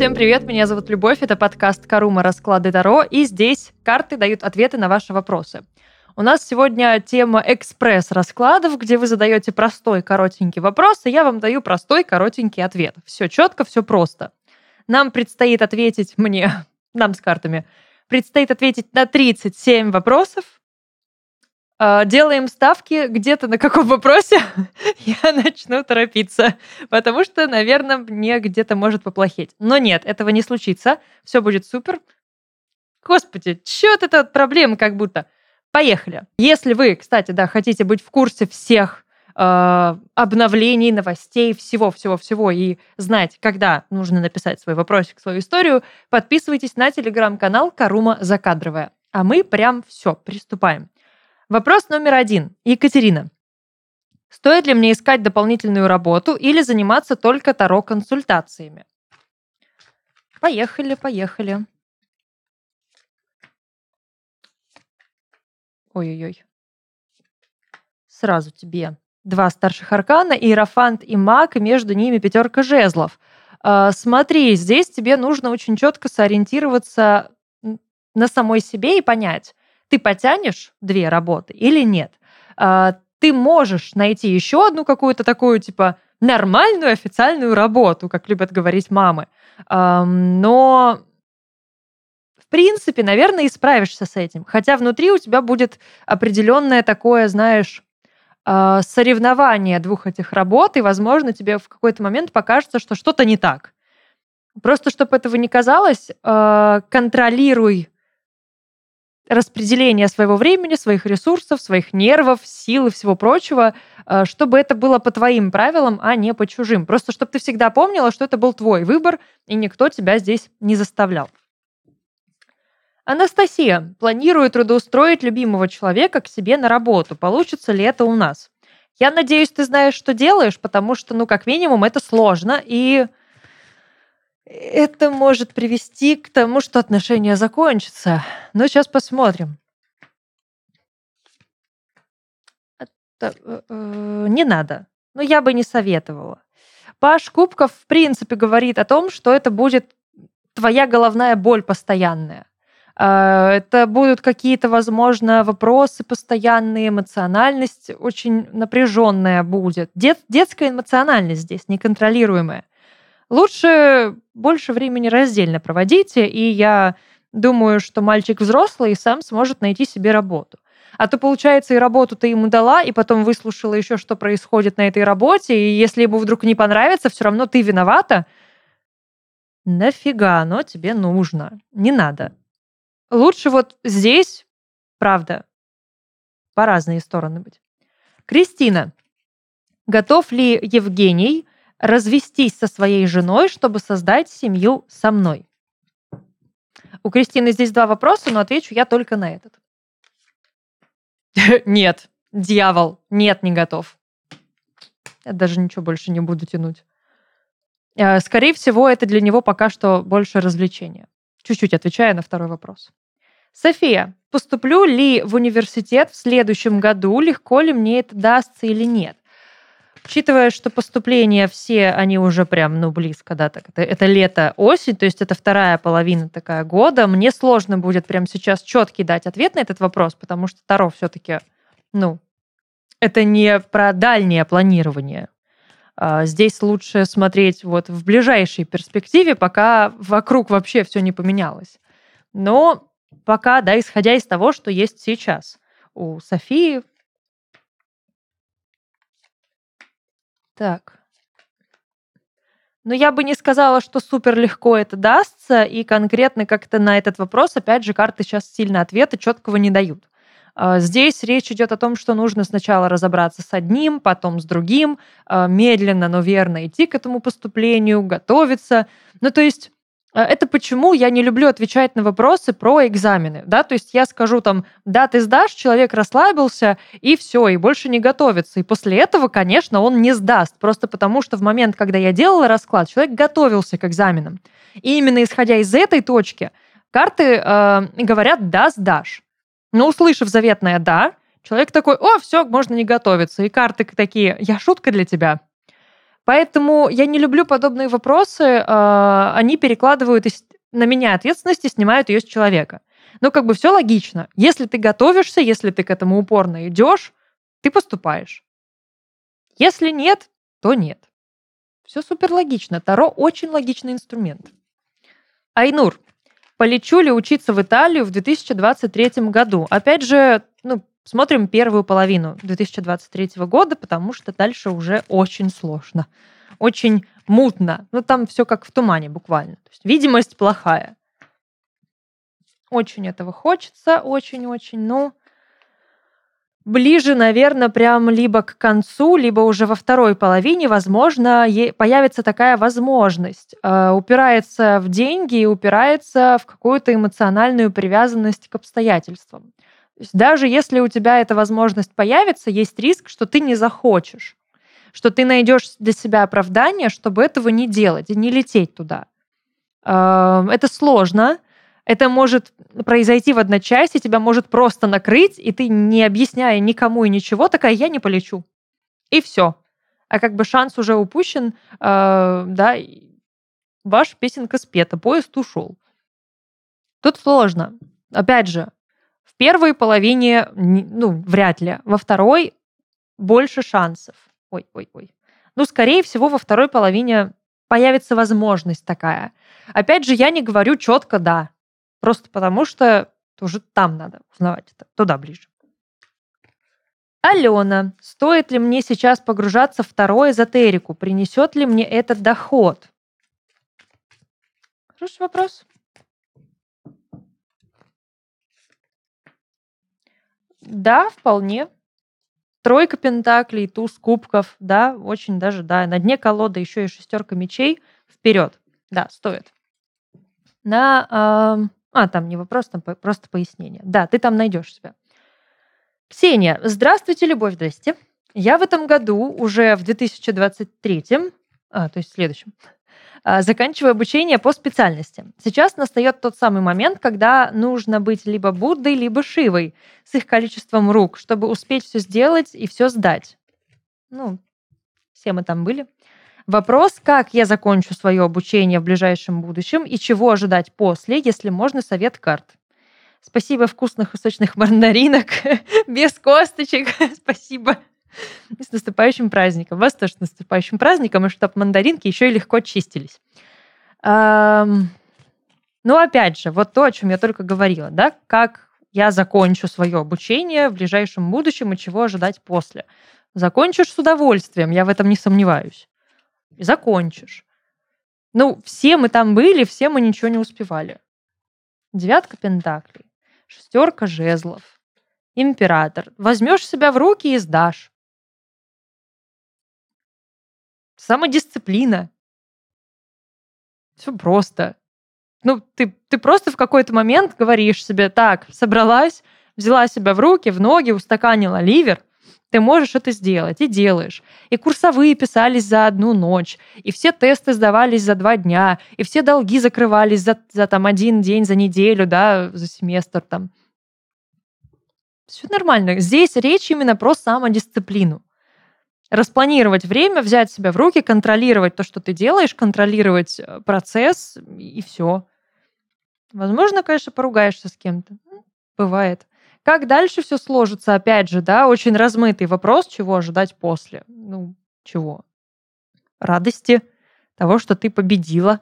Всем привет, меня зовут Любовь, это подкаст Карума Расклады Таро, и здесь карты дают ответы на ваши вопросы. У нас сегодня тема экспресс-раскладов, где вы задаете простой, коротенький вопрос, и я вам даю простой, коротенький ответ. Все четко, все просто. Нам предстоит ответить мне, нам с картами, предстоит ответить на 37 вопросов, делаем ставки где-то на каком вопросе, я начну торопиться, потому что, наверное, мне где-то может поплохеть. Но нет, этого не случится, все будет супер. Господи, что это проблема как будто? Поехали. Если вы, кстати, да, хотите быть в курсе всех э, обновлений, новостей, всего-всего-всего и знать, когда нужно написать свой вопросик, свою историю, подписывайтесь на телеграм-канал Карума Закадровая. А мы прям все, приступаем. Вопрос номер один. Екатерина. Стоит ли мне искать дополнительную работу или заниматься только таро-консультациями? Поехали, поехали. Ой-ой-ой. Сразу тебе два старших аркана, Иерофант и Маг, и между ними пятерка жезлов. А, смотри, здесь тебе нужно очень четко сориентироваться на самой себе и понять, ты потянешь две работы или нет. А, ты можешь найти еще одну какую-то такую, типа, нормальную официальную работу, как любят говорить мамы. Но в принципе, наверное, и справишься с этим. Хотя внутри у тебя будет определенное такое, знаешь, а, соревнование двух этих работ, и, возможно, тебе в какой-то момент покажется, что что-то не так. Просто, чтобы этого не казалось, а, контролируй распределение своего времени, своих ресурсов, своих нервов, сил и всего прочего, э, чтобы это было по твоим правилам, а не по чужим. Просто чтобы ты всегда помнила, что это был твой выбор, и никто тебя здесь не заставлял. Анастасия. Планирую трудоустроить любимого человека к себе на работу. Получится ли это у нас? Я надеюсь, ты знаешь, что делаешь, потому что, ну, как минимум, это сложно, и это может привести к тому, что отношения закончатся. Но сейчас посмотрим. Э, э, не надо. Ну, я бы не советовала. Паш Кубков, в принципе, говорит о том, что это будет твоя головная боль постоянная. Э, это будут какие-то, возможно, вопросы постоянные, эмоциональность очень напряженная будет. Дет, детская эмоциональность здесь неконтролируемая. Лучше больше времени раздельно проводите, и я думаю, что мальчик взрослый и сам сможет найти себе работу. А то, получается, и работу ты ему дала, и потом выслушала еще, что происходит на этой работе, и если ему вдруг не понравится, все равно ты виновата. Нафига оно тебе нужно? Не надо. Лучше вот здесь, правда, по разные стороны быть. Кристина. Готов ли Евгений развестись со своей женой, чтобы создать семью со мной? У Кристины здесь два вопроса, но отвечу я только на этот. Нет, дьявол, нет, не готов. Я даже ничего больше не буду тянуть. Э, скорее всего, это для него пока что больше развлечения. Чуть-чуть отвечая на второй вопрос. София, поступлю ли в университет в следующем году? Легко ли мне это дастся или нет? Учитывая, что поступления все, они уже прям, ну, близко, да, так, это, это лето, осень, то есть это вторая половина такая года, мне сложно будет прямо сейчас четкий дать ответ на этот вопрос, потому что Таро все-таки, ну, это не про дальнее планирование. А здесь лучше смотреть вот в ближайшей перспективе, пока вокруг вообще все не поменялось. Но пока, да, исходя из того, что есть сейчас. У Софии Так. Но я бы не сказала, что супер легко это дастся, и конкретно как-то на этот вопрос, опять же, карты сейчас сильно ответа четкого не дают. А, здесь речь идет о том, что нужно сначала разобраться с одним, потом с другим, а, медленно, но верно идти к этому поступлению, готовиться. Ну, то есть это почему я не люблю отвечать на вопросы про экзамены, да, то есть я скажу там, да, ты сдашь, человек расслабился, и все, и больше не готовится. И после этого, конечно, он не сдаст, просто потому что в момент, когда я делала расклад, человек готовился к экзаменам. И именно исходя из этой точки, карты э, говорят, да, сдашь. Но услышав заветное «да», человек такой, о, все, можно не готовиться. И карты такие, я шутка для тебя. Поэтому я не люблю подобные вопросы. Э, они перекладывают на меня ответственность и снимают ее с человека. Ну, как бы все логично. Если ты готовишься, если ты к этому упорно идешь, ты поступаешь. Если нет, то нет. Все супер логично. Таро очень логичный инструмент. Айнур, полечу ли учиться в Италию в 2023 году? Опять же, ну, смотрим первую половину 2023 года, потому что дальше уже очень сложно. Очень мутно. Ну, там все как в тумане буквально. То есть видимость плохая. Очень этого хочется, очень-очень. Ну, ближе, наверное, прям либо к концу, либо уже во второй половине, возможно, появится такая возможность. Э, упирается в деньги и упирается в какую-то эмоциональную привязанность к обстоятельствам. То есть даже если у тебя эта возможность появится, есть риск, что ты не захочешь что ты найдешь для себя оправдание, чтобы этого не делать и не лететь туда. Эм, это сложно, это может произойти в одночасье, тебя может просто накрыть, и ты, не объясняя никому и ничего, такая, я не полечу. И все. А как бы шанс уже упущен, э, да, ваша песенка спета, поезд ушел. Тут сложно. Опять же, в первой половине, ну, вряд ли. Во второй больше шансов. Ой, ой, ой. Ну, скорее всего, во второй половине появится возможность такая. Опять же, я не говорю четко «да», просто потому что тоже там надо узнавать это, туда ближе. Алена, стоит ли мне сейчас погружаться в вторую эзотерику? Принесет ли мне этот доход? Хороший вопрос. Да, вполне. Тройка пентаклей, туз кубков, да, очень даже, да, на дне колоды еще и шестерка мечей, вперед, да, стоит. На, э, а, там не вопрос, там просто пояснение. Да, ты там найдешь себя. Ксения, здравствуйте, Любовь, здрасте. Я в этом году, уже в 2023, а, то есть в следующем, а, заканчиваю обучение по специальности. Сейчас настает тот самый момент, когда нужно быть либо Буддой, либо Шивой с их количеством рук, чтобы успеть все сделать и все сдать. Ну, все мы там были. Вопрос, как я закончу свое обучение в ближайшем будущем и чего ожидать после, если можно совет карт. Спасибо вкусных и сочных мандаринок без косточек. Спасибо. с наступающим праздником. Вас тоже с наступающим праздником, и чтобы мандаринки еще и легко чистились. Ну, опять же, вот то, о чем я только говорила, да, как я закончу свое обучение в ближайшем будущем и чего ожидать после. Закончишь с удовольствием, я в этом не сомневаюсь. Закончишь. Ну, все мы там были, все мы ничего не успевали. Девятка пентаклей, шестерка жезлов, император. Возьмешь себя в руки и сдашь. Самодисциплина. Все просто. Ну, ты, ты просто в какой-то момент говоришь себе, так, собралась, взяла себя в руки, в ноги, устаканила ливер, ты можешь это сделать и делаешь. И курсовые писались за одну ночь, и все тесты сдавались за два дня, и все долги закрывались за, за там один день, за неделю, да, за семестр там. Все нормально. Здесь речь именно про самодисциплину распланировать время, взять себя в руки, контролировать то, что ты делаешь, контролировать э, процесс, и все. Возможно, конечно, поругаешься с кем-то. Бывает. Как дальше все сложится, опять же, да, очень размытый вопрос, чего ожидать после. Ну, чего? Радости того, что ты победила.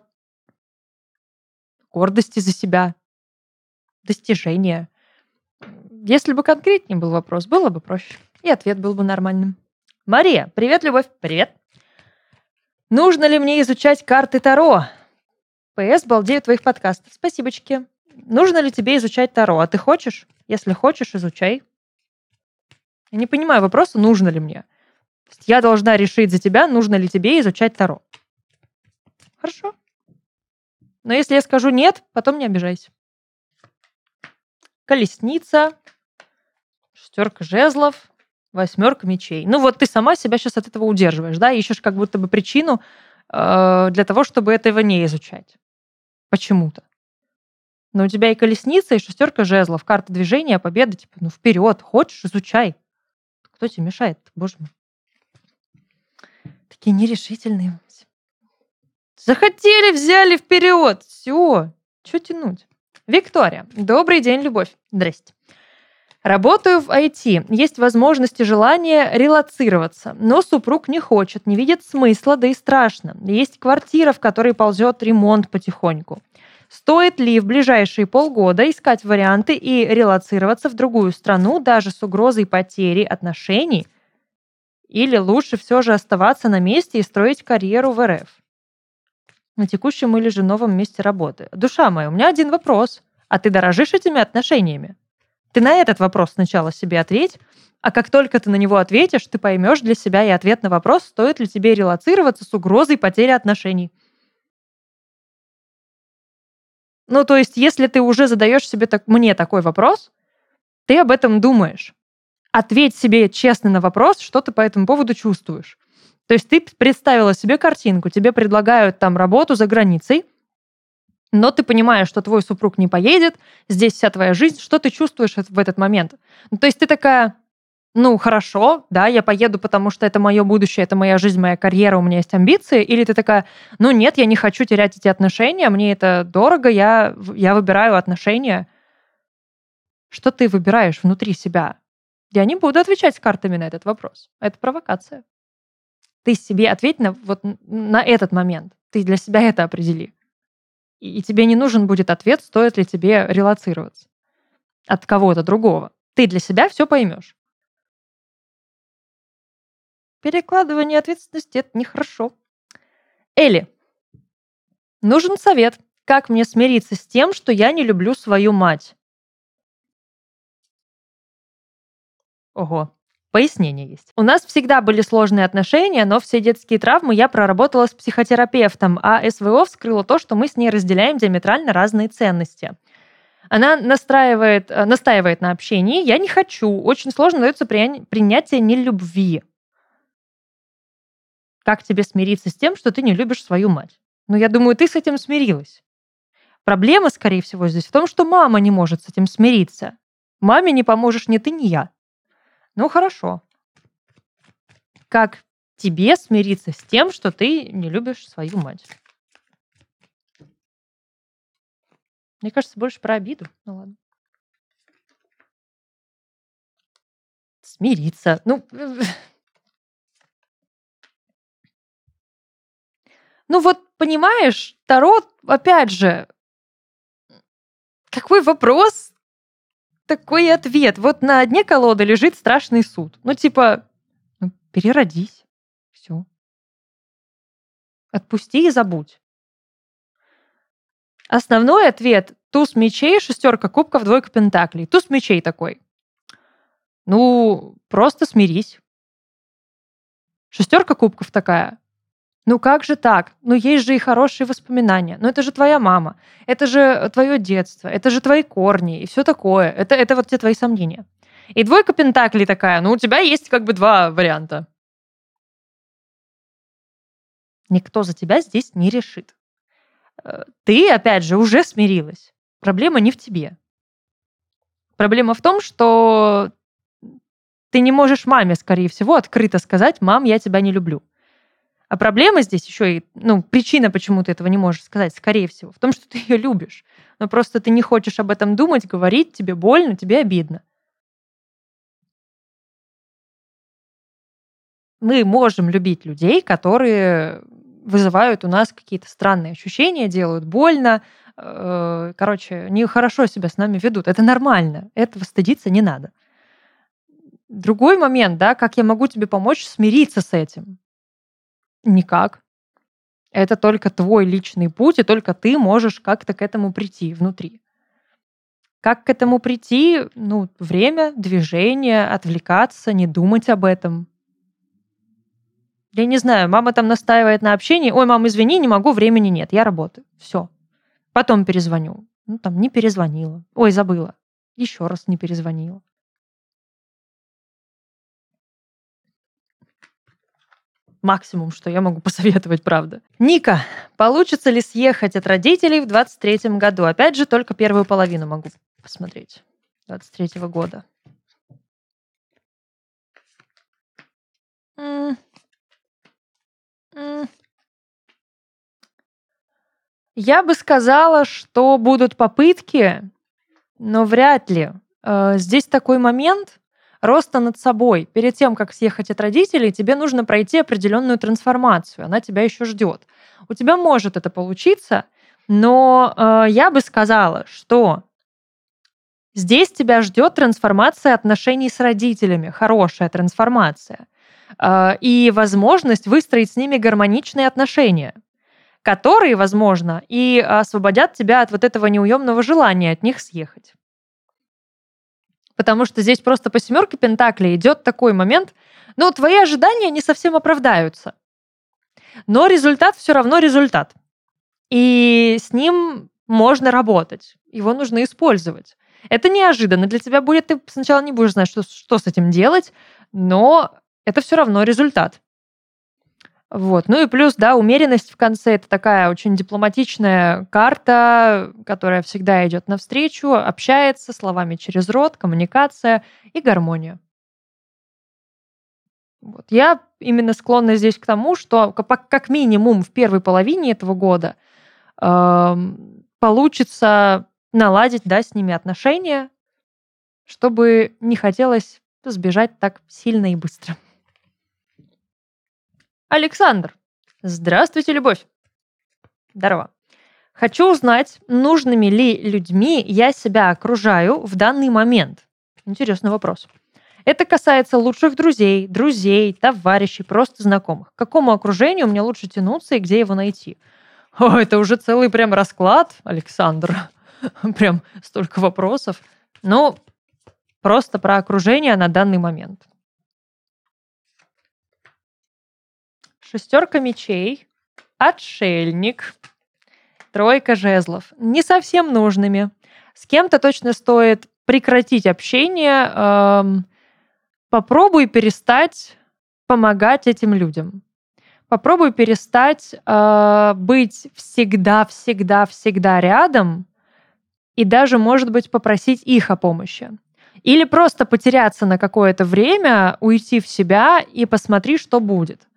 Гордости за себя. Достижения. Если бы конкретнее был вопрос, было бы проще. И ответ был бы нормальным. Мария, привет, Любовь, привет. Нужно ли мне изучать карты Таро? ПС, балдею твоих подкастов. Спасибочки. Нужно ли тебе изучать Таро? А ты хочешь? Если хочешь, изучай. Я не понимаю вопроса, нужно ли мне. Я должна решить за тебя, нужно ли тебе изучать Таро. Хорошо. Но если я скажу нет, потом не обижайся. Колесница, шестерка жезлов, Восьмерка мечей. Ну вот ты сама себя сейчас от этого удерживаешь, да, ищешь как будто бы причину э, для того, чтобы этого не изучать. Почему-то. Но у тебя и колесница, и шестерка жезлов, карта движения, победа, типа, ну вперед, хочешь, изучай. Кто тебе мешает, боже мой. Такие нерешительные. Захотели, взяли вперед. Все. Что тянуть? Виктория. Добрый день, Любовь. Здрасте. Работаю в IT. Есть возможность и желание релацироваться. Но супруг не хочет, не видит смысла, да и страшно. Есть квартира, в которой ползет ремонт потихоньку. Стоит ли в ближайшие полгода искать варианты и релацироваться в другую страну даже с угрозой потери отношений? Или лучше все же оставаться на месте и строить карьеру в РФ? На текущем или же новом месте работы. Душа моя, у меня один вопрос. А ты дорожишь этими отношениями? Ты на этот вопрос сначала себе ответь, а как только ты на него ответишь, ты поймешь для себя и ответ на вопрос, стоит ли тебе релацироваться с угрозой потери отношений. Ну, то есть, если ты уже задаешь себе так, мне такой вопрос, ты об этом думаешь. Ответь себе честно на вопрос, что ты по этому поводу чувствуешь. То есть ты представила себе картинку, тебе предлагают там работу за границей, но ты понимаешь, что твой супруг не поедет, здесь вся твоя жизнь, что ты чувствуешь в этот момент? Ну, то есть ты такая, ну, хорошо, да, я поеду, потому что это мое будущее, это моя жизнь, моя карьера, у меня есть амбиции, или ты такая, ну, нет, я не хочу терять эти отношения, мне это дорого, я, я выбираю отношения. Что ты выбираешь внутри себя? Я не буду отвечать картами на этот вопрос. Это провокация. Ты себе ответь на, вот, на этот момент. Ты для себя это определи. И, и тебе не нужен будет ответ, стоит ли тебе релацироваться от кого-то другого. Ты для себя все поймешь. Перекладывание ответственности – это нехорошо. Элли, нужен совет. Как мне смириться с тем, что я не люблю свою мать? Ого, Пояснение есть. У нас всегда были сложные отношения, но все детские травмы я проработала с психотерапевтом, а СВО вскрыло то, что мы с ней разделяем диаметрально разные ценности. Она настраивает, э, настаивает на общении. Я не хочу. Очень сложно дается принятие нелюбви. Как тебе смириться с тем, что ты не любишь свою мать? Ну, я думаю, ты с этим смирилась. Проблема, скорее всего, здесь в том, что мама не может с этим смириться. Маме не поможешь ни ты, ни я. Ну, хорошо. Как тебе смириться с тем, что ты не любишь свою мать? Мне кажется, больше про обиду. Ну ладно. Смириться. Ну, Ну вот, понимаешь, Таро, опять же, какой вопрос, такой ответ. Вот на дне колоды лежит страшный суд. Ну, типа, ну, переродись. Все. Отпусти и забудь. Основной ответ – туз мечей, шестерка кубков, двойка пентаклей. Туз мечей такой. Ну, просто смирись. Шестерка кубков такая. Ну как же так? Ну есть же и хорошие воспоминания. Ну это же твоя мама, это же твое детство, это же твои корни и все такое. Это, это вот те твои сомнения. И двойка пентаклей такая, ну у тебя есть как бы два варианта. Никто за тебя здесь не решит. Э, ты, опять же, уже смирилась. Проблема не в тебе. Проблема в том, что ты не можешь маме, скорее всего, открыто сказать, мам, я тебя не люблю. А проблема здесь еще и, ну, причина, почему ты этого не можешь сказать, скорее всего, в том, что ты ее любишь. Но просто ты не хочешь об этом думать, говорить, тебе больно, тебе обидно. Мы можем любить людей, которые вызывают у нас какие-то странные ощущения, делают больно, э, короче, нехорошо себя с нами ведут. Это нормально, этого стыдиться не надо. Другой момент, да, как я могу тебе помочь смириться с этим. Никак. Это только твой личный путь, и только ты можешь как-то к этому прийти внутри. Как к этому прийти? Ну, время, движение, отвлекаться, не думать об этом. Я не знаю, мама там настаивает на общении. Ой, мам, извини, не могу, времени нет, я работаю. Все. Потом перезвоню. Ну, там, не перезвонила. Ой, забыла. Еще раз не перезвонила. максимум, что я могу посоветовать, правда. Ника, получится ли съехать от родителей в 23-м году? Опять же, только первую половину могу посмотреть 23-го года. Я бы сказала, что будут попытки, но вряд ли. Э, здесь такой момент, роста над собой. Перед тем, как съехать от родителей, тебе нужно пройти определенную трансформацию. Она тебя еще ждет. У тебя может это получиться, но э, я бы сказала, что здесь тебя ждет трансформация отношений с родителями, хорошая трансформация. Э, и возможность выстроить с ними гармоничные отношения которые, возможно, и освободят тебя от вот этого неуемного желания от них съехать. Потому что здесь просто по семерке Пентаклей идет такой момент, ну, твои ожидания не совсем оправдаются. Но результат все равно результат. И с ним можно работать. Его нужно использовать. Это неожиданно для тебя будет. Ты сначала не будешь знать, что, что с этим делать, но это все равно результат. Вот. Ну и плюс, да, умеренность в конце это такая очень дипломатичная карта, которая всегда идет навстречу, общается словами через рот, коммуникация и гармония. Вот. Я именно склонна здесь к тому, что как минимум в первой половине этого года э, получится наладить да, с ними отношения, чтобы не хотелось сбежать так сильно и быстро. Александр. Здравствуйте, Любовь. Здорово. Хочу узнать, нужными ли людьми я себя окружаю в данный момент. Интересный вопрос. Это касается лучших друзей, друзей, товарищей, просто знакомых. К какому окружению мне лучше тянуться и где его найти? О, это уже целый прям расклад, Александр. Прям столько вопросов. Ну, просто про окружение на данный момент. Шестерка мечей, отшельник, тройка жезлов. Не совсем нужными. С кем-то точно стоит прекратить общение. Эм, попробуй перестать помогать этим людям. Попробуй перестать э, быть всегда, всегда, всегда рядом и даже, может быть, попросить их о помощи. Или просто потеряться на какое-то время, уйти в себя и посмотри, что будет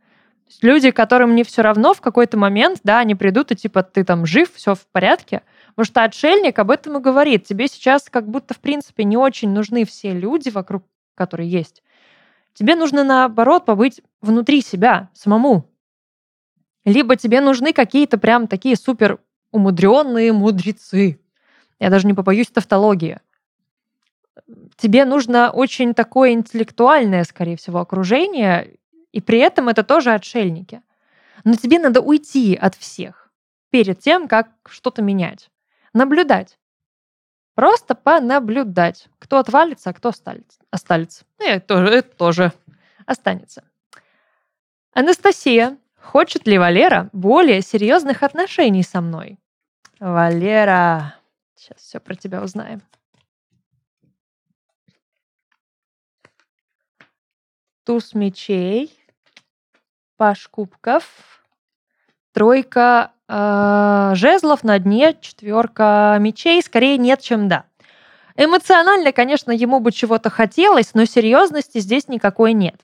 люди, которым не все равно, в какой-то момент, да, они придут и типа, ты там жив, все в порядке. Потому что отшельник об этом и говорит. Тебе сейчас как будто, в принципе, не очень нужны все люди вокруг, которые есть. Тебе нужно, наоборот, побыть внутри себя, самому. Либо тебе нужны какие-то прям такие супер умудренные мудрецы. Я даже не побоюсь тавтологии. Тебе нужно очень такое интеллектуальное, скорее всего, окружение, и при этом это тоже отшельники. Но тебе надо уйти от всех перед тем, как что-то менять. Наблюдать. Просто понаблюдать, кто отвалится, а кто останется. Ну, это тоже, это тоже останется. Анастасия, хочет ли Валера более серьезных отношений со мной? Валера, сейчас все про тебя узнаем. Туз мечей, паш кубков, тройка э, жезлов на дне, четверка мечей, скорее нет, чем да. Эмоционально, конечно, ему бы чего-то хотелось, но серьезности здесь никакой нет.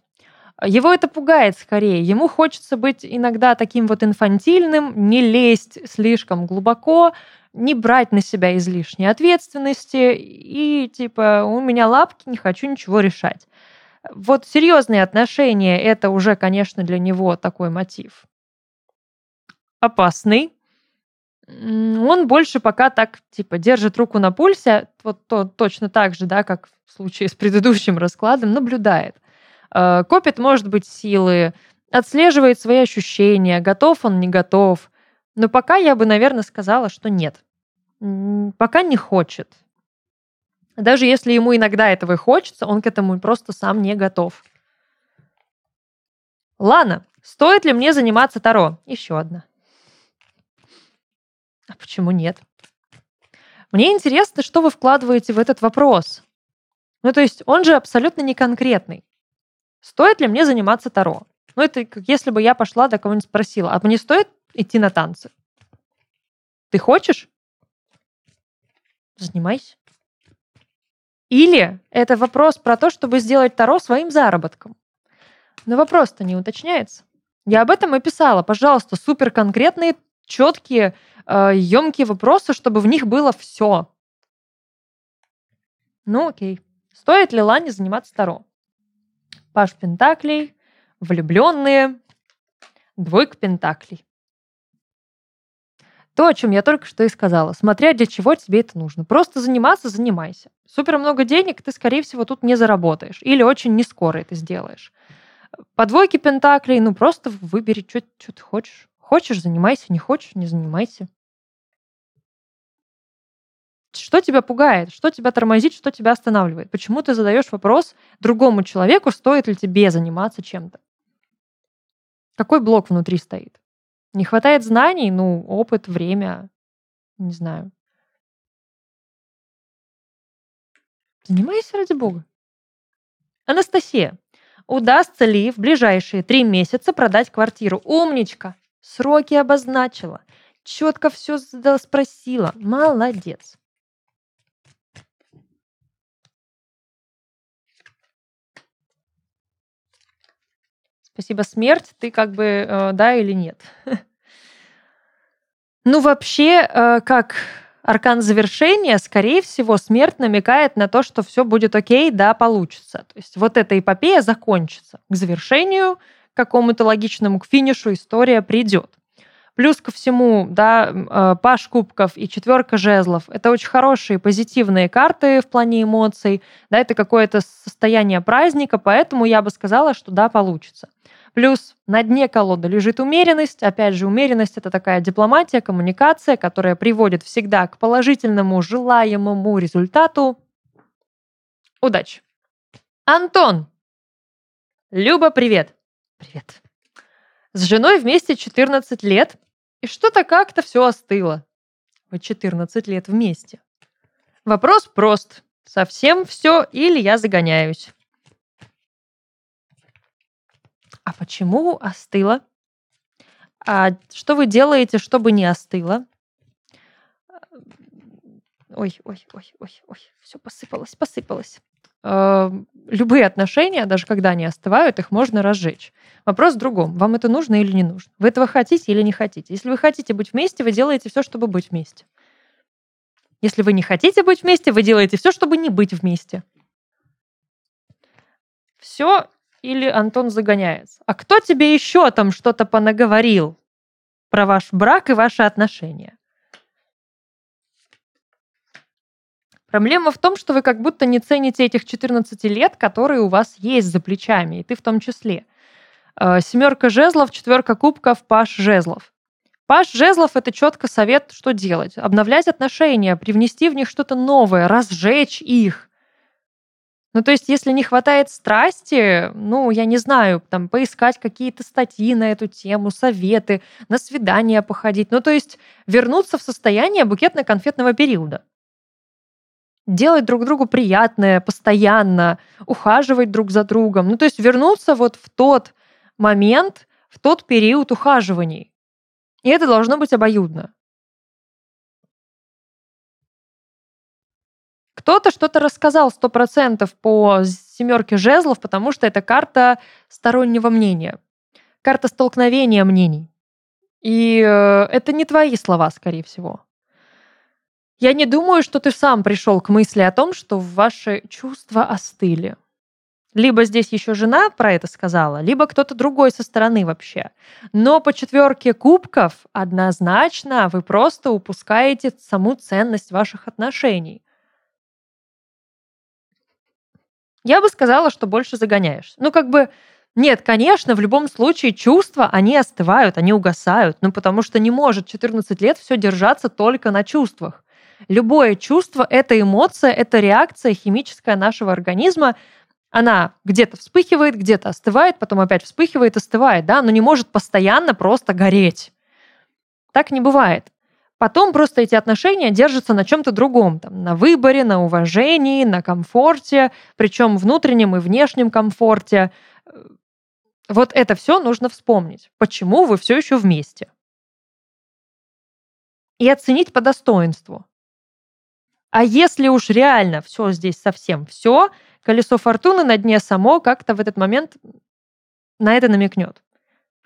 Его это пугает скорее. Ему хочется быть иногда таким вот инфантильным, не лезть слишком глубоко, не брать на себя излишней ответственности и типа у меня лапки, не хочу ничего решать. Вот серьезные отношения это уже, конечно, для него такой мотив. Опасный. Он больше пока так, типа, держит руку на пульсе, вот то, точно так же, да, как в случае с предыдущим раскладом, наблюдает. Э, копит, может быть, силы, отслеживает свои ощущения, готов он, не готов. Но пока я бы, наверное, сказала, что нет. Пока не хочет. Даже если ему иногда этого и хочется, он к этому просто сам не готов. Лана, стоит ли мне заниматься Таро? Еще одна. А почему нет? Мне интересно, что вы вкладываете в этот вопрос. Ну, то есть он же абсолютно не конкретный. Стоит ли мне заниматься Таро? Ну, это как если бы я пошла до кого-нибудь спросила, а мне стоит идти на танцы? Ты хочешь? Занимайся. Или это вопрос про то, чтобы сделать Таро своим заработком. Но вопрос-то не уточняется. Я об этом и писала. Пожалуйста, супер конкретные четкие, э, емкие вопросы, чтобы в них было все. Ну, окей. Стоит ли Лане заниматься Таро? Паш Пентаклей, влюбленные, двойка Пентаклей. То, о чем я только что и сказала. Смотря для чего тебе это нужно. Просто заниматься, занимайся. Супер много денег ты, скорее всего, тут не заработаешь. Или очень не скоро это сделаешь. По двойке пентаклей, ну просто выбери, что, ты хочешь. Хочешь, занимайся, не хочешь, не занимайся. Что тебя пугает? Что тебя тормозит? Что тебя останавливает? Почему ты задаешь вопрос другому человеку, стоит ли тебе заниматься чем-то? Какой блок внутри стоит? Не хватает знаний, ну, опыт, время, не знаю. Занимайся ради бога. Анастасия, удастся ли в ближайшие три месяца продать квартиру? Умничка. Сроки обозначила. Четко все спросила. Молодец. Спасибо, смерть. Ты как бы э, да или нет? Ну, вообще, э, как аркан завершения, скорее всего, смерть намекает на то, что все будет окей, да, получится. То есть вот эта эпопея закончится. К завершению, какому-то логичному, к финишу история придет. Плюс ко всему, да, э, паш кубков и четверка жезлов – это очень хорошие позитивные карты в плане эмоций, да, это какое-то состояние праздника, поэтому я бы сказала, что да, получится. Плюс на дне колоды лежит умеренность. Опять же, умеренность – это такая дипломатия, коммуникация, которая приводит всегда к положительному, желаемому результату. Удачи! Антон! Люба, привет! Привет. С женой вместе 14 лет, и что-то как-то все остыло. Вы 14 лет вместе. Вопрос прост. Совсем все или я загоняюсь? А почему остыло? А что вы делаете, чтобы не остыло? Ой, ой, ой, ой, ой, все посыпалось, посыпалось. Э, любые отношения, даже когда они остывают, их можно разжечь. Вопрос в другом. Вам это нужно или не нужно? Вы этого хотите или не хотите? Если вы хотите быть вместе, вы делаете все, чтобы быть вместе. Если вы не хотите быть вместе, вы делаете все, чтобы не быть вместе. Все или Антон загоняется. А кто тебе еще там что-то понаговорил про ваш брак и ваши отношения? Проблема в том, что вы как будто не цените этих 14 лет, которые у вас есть за плечами, и ты в том числе. Э, Семерка жезлов, четверка кубков, паш жезлов. Паш жезлов – это четко совет, что делать. Обновлять отношения, привнести в них что-то новое, разжечь их. Ну, то есть, если не хватает страсти, ну, я не знаю, там, поискать какие-то статьи на эту тему, советы, на свидания походить. Ну, то есть, вернуться в состояние букетно-конфетного периода делать друг другу приятное постоянно, ухаживать друг за другом. Ну, то есть вернуться вот в тот момент, в тот период ухаживаний. И это должно быть обоюдно. Кто-то что-то рассказал сто процентов по семерке жезлов, потому что это карта стороннего мнения, карта столкновения мнений. И э, это не твои слова, скорее всего. Я не думаю, что ты сам пришел к мысли о том, что ваши чувства остыли. Либо здесь еще жена про это сказала, либо кто-то другой со стороны вообще. Но по четверке кубков однозначно вы просто упускаете саму ценность ваших отношений. Я бы сказала, что больше загоняешь. Ну, как бы, нет, конечно, в любом случае чувства, они остывают, они угасают. Ну, потому что не может 14 лет все держаться только на чувствах. Любое чувство — это эмоция, это реакция химическая нашего организма. Она где-то вспыхивает, где-то остывает, потом опять вспыхивает, остывает, да, но не может постоянно просто гореть. Так не бывает. Потом просто эти отношения держатся на чем-то другом, там, на выборе, на уважении, на комфорте, причем внутреннем и внешнем комфорте. Вот это все нужно вспомнить. Почему вы все еще вместе? И оценить по достоинству. А если уж реально все здесь совсем все, колесо фортуны на дне само как-то в этот момент на это намекнет.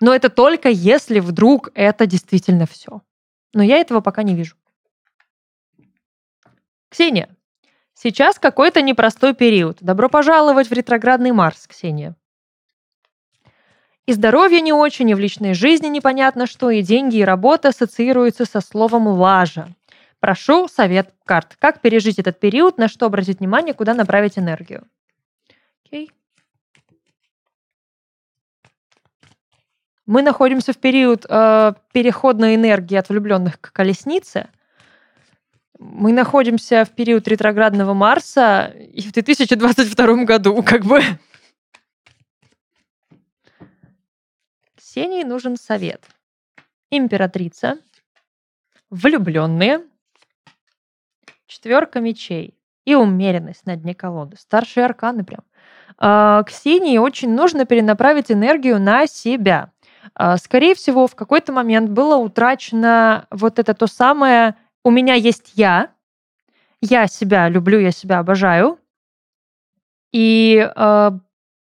Но это только если вдруг это действительно все. Но я этого пока не вижу. Ксения, сейчас какой-то непростой период. Добро пожаловать в ретроградный Марс, Ксения. И здоровье не очень, и в личной жизни непонятно что, и деньги, и работа ассоциируются со словом «лажа». Прошу совет карт. Как пережить этот период, на что обратить внимание, куда направить энергию? Окей. Мы находимся в период э, переходной энергии от влюбленных к колеснице. Мы находимся в период ретроградного Марса и в 2022 году, как бы Ксении нужен совет. Императрица, влюбленные, четверка мечей и умеренность на дне колоды. Старшие арканы прям. А, Ксении очень нужно перенаправить энергию на себя. А, скорее всего, в какой-то момент было утрачено вот это то самое «у меня есть я», «я себя люблю, я себя обожаю», и э,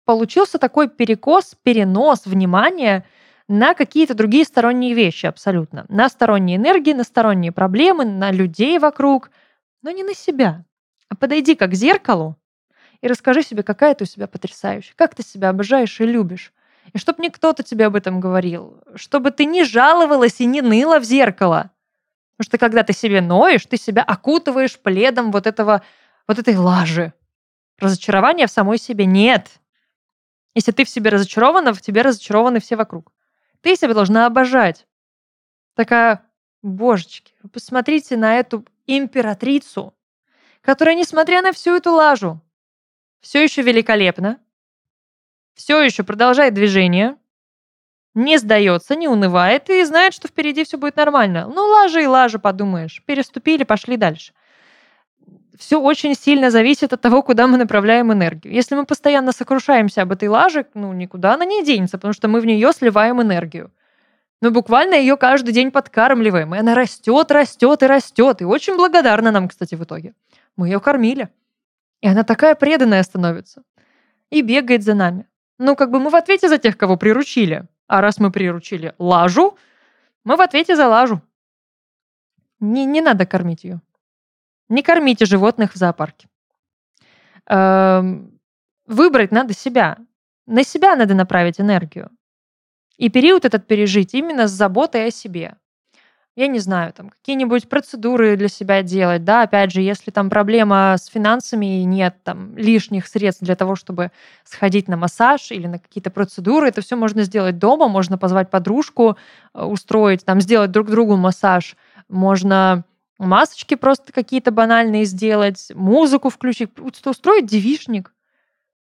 получился такой перекос, перенос внимания на какие-то другие сторонние вещи абсолютно. На сторонние энергии, на сторонние проблемы, на людей вокруг, но не на себя. А подойди как к зеркалу и расскажи себе, какая ты у себя потрясающая, как ты себя обожаешь и любишь. И чтобы не кто-то тебе об этом говорил, чтобы ты не жаловалась и не ныла в зеркало. Потому что когда ты себе ноешь, ты себя окутываешь пледом вот этого, вот этой лажи. Разочарования в самой себе нет. Если ты в себе разочарована, в тебе разочарованы все вокруг. Ты себя должна обожать. Такая, божечки, вы посмотрите на эту императрицу, которая, несмотря на всю эту лажу, все еще великолепна, все еще продолжает движение, не сдается, не унывает и знает, что впереди все будет нормально. Ну, лажа и лажа, подумаешь. Переступили, пошли дальше все очень сильно зависит от того, куда мы направляем энергию. Если мы постоянно сокрушаемся об этой лаже, ну, никуда она не денется, потому что мы в нее сливаем энергию. Мы буквально ее каждый день подкармливаем, и она растет, растет и растет. И очень благодарна нам, кстати, в итоге. Мы ее кормили. И она такая преданная становится. И бегает за нами. Ну, как бы мы в ответе за тех, кого приручили. А раз мы приручили лажу, мы в ответе за лажу. Не, не надо кормить ее. Не кормите животных в зоопарке. Эм, выбрать надо себя. На себя надо направить энергию. И период этот пережить именно с заботой о себе. Я не знаю, там какие-нибудь процедуры для себя делать, да, опять же, если там проблема с финансами и нет там лишних средств для того, чтобы сходить на массаж или на какие-то процедуры, это все можно сделать дома, можно позвать подружку, э, устроить, там, сделать друг другу массаж, можно масочки просто какие-то банальные сделать, музыку включить, устроить девишник,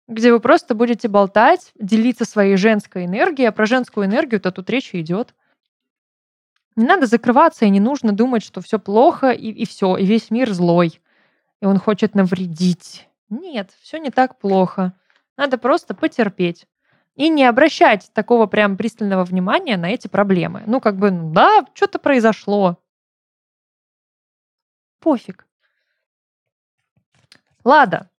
где вы просто будете болтать, делиться своей женской энергией, а про женскую энергию-то тут речь идет. Не надо закрываться, и не нужно думать, что все плохо, и, и все, и весь мир злой, и он хочет навредить. Нет, все не так плохо. Надо просто потерпеть. И не обращать такого прям пристального внимания на эти проблемы. Ну, как бы, да, что-то произошло пофиг. Лада.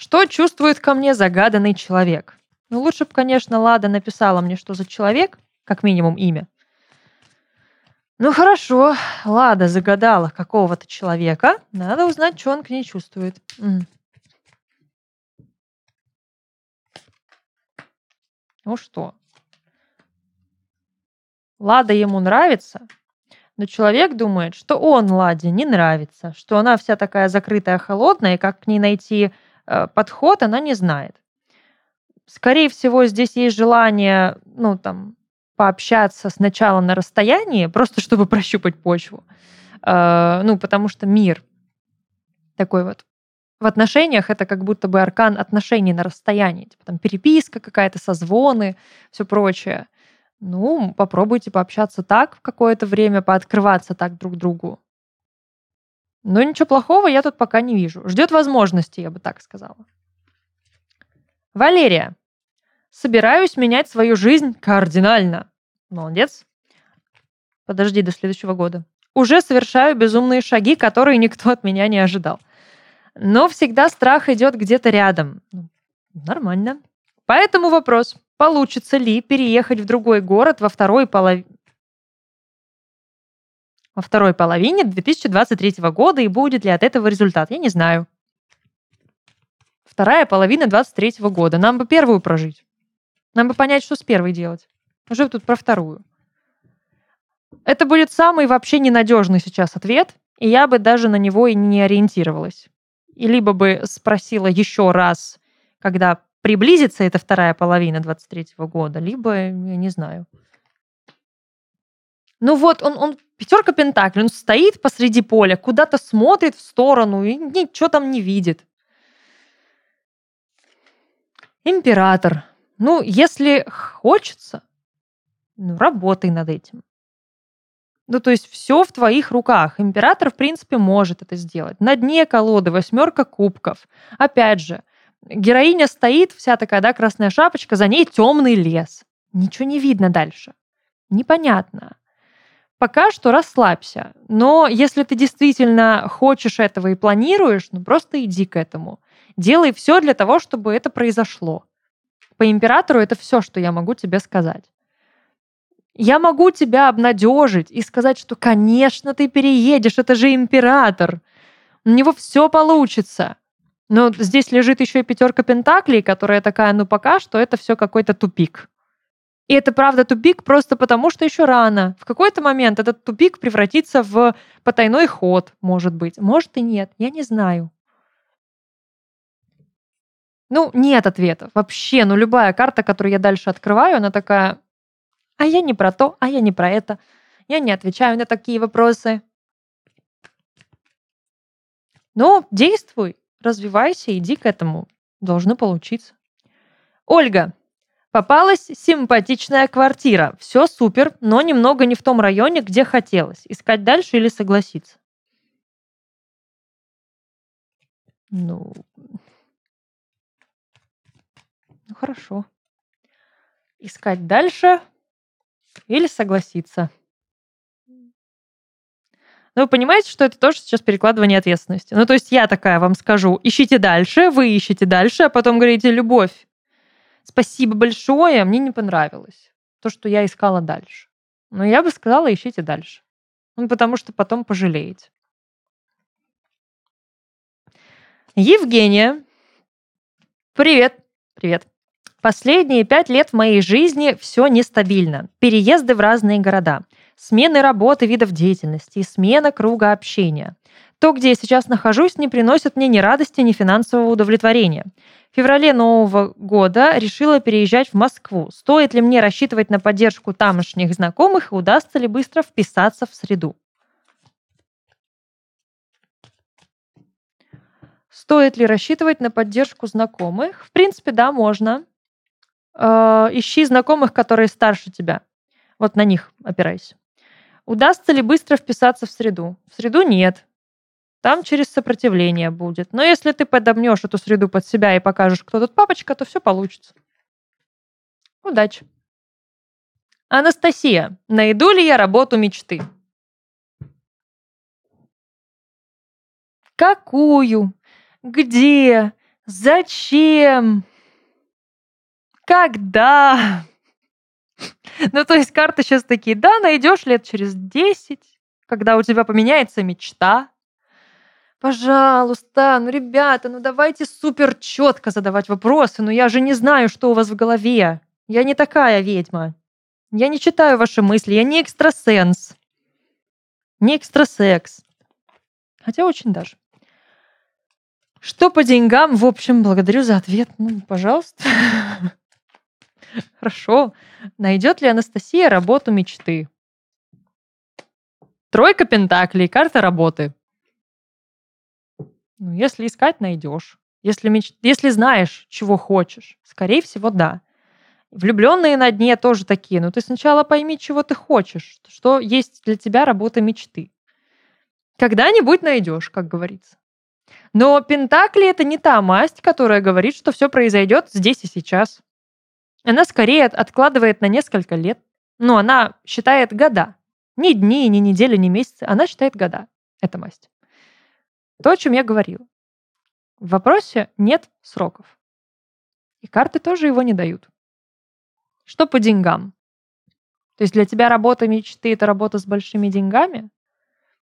Что чувствует ко мне загаданный человек? Ну, лучше бы, конечно, Лада написала мне, что за человек, как минимум имя. Ну, хорошо, Лада загадала какого-то человека. Надо узнать, что он к ней чувствует. Ну что? Лада ему нравится, но человек думает, что он Ладе не нравится, что она вся такая закрытая, холодная, и как к ней найти подход, она не знает. Скорее всего, здесь есть желание, ну, там, пообщаться сначала на расстоянии, просто чтобы прощупать почву. Э, ну, потому что мир такой вот в отношениях это как будто бы аркан отношений на расстоянии. Типа там переписка какая-то, созвоны, все прочее. Ну, попробуйте пообщаться так в какое-то время, пооткрываться так друг другу. Но ничего плохого я тут пока не вижу. Ждет возможности, я бы так сказала. Валерия. Собираюсь менять свою жизнь кардинально. Молодец. Подожди до следующего года. Уже совершаю безумные шаги, которые никто от меня не ожидал. Но всегда страх идет где-то рядом. Ну, нормально. Поэтому вопрос. Получится ли переехать в другой город во второй половине... во второй половине 2023 года и будет ли от этого результат, я не знаю. Вторая половина 23 года. Нам бы первую прожить. Нам бы понять, что с первой делать. Уже тут про вторую. Это будет самый вообще ненадежный сейчас ответ, и я бы даже на него и не ориентировалась. И либо бы спросила еще раз, когда приблизится эта вторая половина 23 года, либо, я не знаю. Ну вот, он, он пятерка пентаклей, он стоит посреди поля, куда-то смотрит в сторону и ничего там не видит. Император. Ну, если хочется, ну, работай над этим. Ну, то есть все в твоих руках. Император, в принципе, может это сделать. На дне колоды восьмерка кубков. Опять же, героиня стоит, вся такая, да, красная шапочка, за ней темный лес. Ничего не видно дальше. Непонятно. Пока что расслабься. Но если ты действительно хочешь этого и планируешь, ну просто иди к этому. Делай все для того, чтобы это произошло. По императору это все, что я могу тебе сказать. Я могу тебя обнадежить и сказать, что, конечно, ты переедешь, это же император. У него все получится. Но здесь лежит еще и пятерка пентаклей, которая такая, ну пока что это все какой-то тупик. И это правда тупик просто потому, что еще рано. В какой-то момент этот тупик превратится в потайной ход, может быть. Может и нет, я не знаю. Ну, нет ответов. Вообще, ну любая карта, которую я дальше открываю, она такая, а я не про то, а я не про это. Я не отвечаю на такие вопросы. Но действуй, развивайся, иди к этому. Должно получиться. Ольга. Попалась симпатичная квартира. Все супер, но немного не в том районе, где хотелось. Искать дальше или согласиться? Ну, ну хорошо. Искать дальше или согласиться. Но вы понимаете, что это тоже сейчас перекладывание ответственности. Ну, то есть я такая вам скажу, ищите дальше, вы ищете дальше, а потом говорите, любовь, спасибо большое, мне не понравилось то, что я искала дальше. Но я бы сказала, ищите дальше. Ну, потому что потом пожалеете. Евгения. Привет. Привет. Последние пять лет в моей жизни все нестабильно. Переезды в разные города, смены работы, видов деятельности, смена круга общения. То, где я сейчас нахожусь, не приносит мне ни радости, ни финансового удовлетворения. Феврале нового года решила переезжать в Москву. Стоит ли мне рассчитывать на поддержку тамошних знакомых и удастся ли быстро вписаться в среду? Стоит ли рассчитывать на поддержку знакомых? В принципе, да, можно. Э, ищи знакомых, которые старше тебя. Вот на них опирайся. Удастся ли быстро вписаться в среду? В среду нет. Там через сопротивление будет. Но если ты подомнешь эту среду под себя и покажешь, кто тут папочка, то все получится. Удачи. Анастасия, найду ли я работу мечты? Какую? Где? Зачем? Когда? Ну, то есть карты сейчас такие, да, найдешь лет через 10, когда у тебя поменяется мечта. Пожалуйста, ну, ребята, ну давайте супер четко задавать вопросы. Ну, я же не знаю, что у вас в голове. Я не такая ведьма. Я не читаю ваши мысли, я не экстрасенс. Не экстрасекс. Хотя очень даже. Что по деньгам? В общем, благодарю за ответ. Ну, пожалуйста. Хорошо. Найдет ли Анастасия работу мечты? Тройка пентаклей, карта работы. Ну, если искать, найдешь. Если, меч... если знаешь, чего хочешь, скорее всего, да. Влюбленные на дне тоже такие. Но ты сначала пойми, чего ты хочешь, что есть для тебя работа мечты. Когда-нибудь найдешь, как говорится. Но Пентакли это не та масть, которая говорит, что все произойдет здесь и сейчас. Она скорее откладывает на несколько лет. Но она считает года. Ни дни, ни недели, ни месяцы. Она считает года. Это масть. То, о чем я говорила. В вопросе нет сроков. И карты тоже его не дают. Что по деньгам? То есть для тебя работа мечты – это работа с большими деньгами?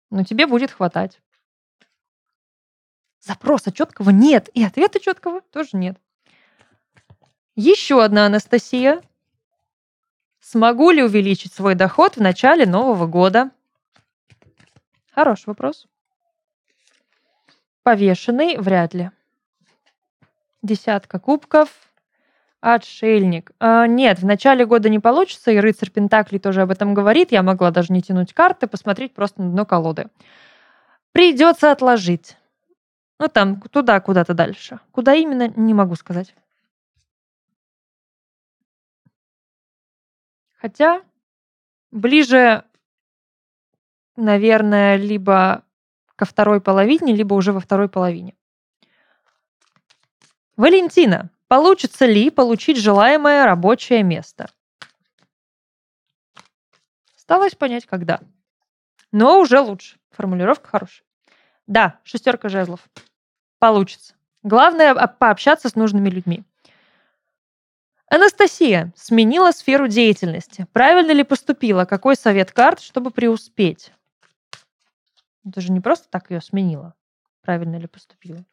Но тебе будет хватать. Запроса четкого нет, и ответа четкого тоже нет. Еще одна Анастасия. Смогу ли увеличить свой доход в начале Нового года? Хороший вопрос. Повешенный вряд ли. Десятка кубков. Отшельник. А, нет, в начале года не получится, и рыцарь Пентаклей тоже об этом говорит. Я могла даже не тянуть карты, посмотреть просто на дно колоды. Придется отложить. Ну, там, туда, куда-то дальше. Куда именно, не могу сказать. Хотя ближе, наверное, либо ко второй половине, либо уже во второй половине. Валентина, получится ли получить желаемое рабочее место? Осталось понять, когда. Но уже лучше. Формулировка хорошая. Да, шестерка жезлов. Получится. Главное пообщаться с нужными людьми. Анастасия сменила сферу деятельности. Правильно ли поступила? Какой совет карт, чтобы преуспеть? Это же не просто так ее сменила. Правильно ли поступила?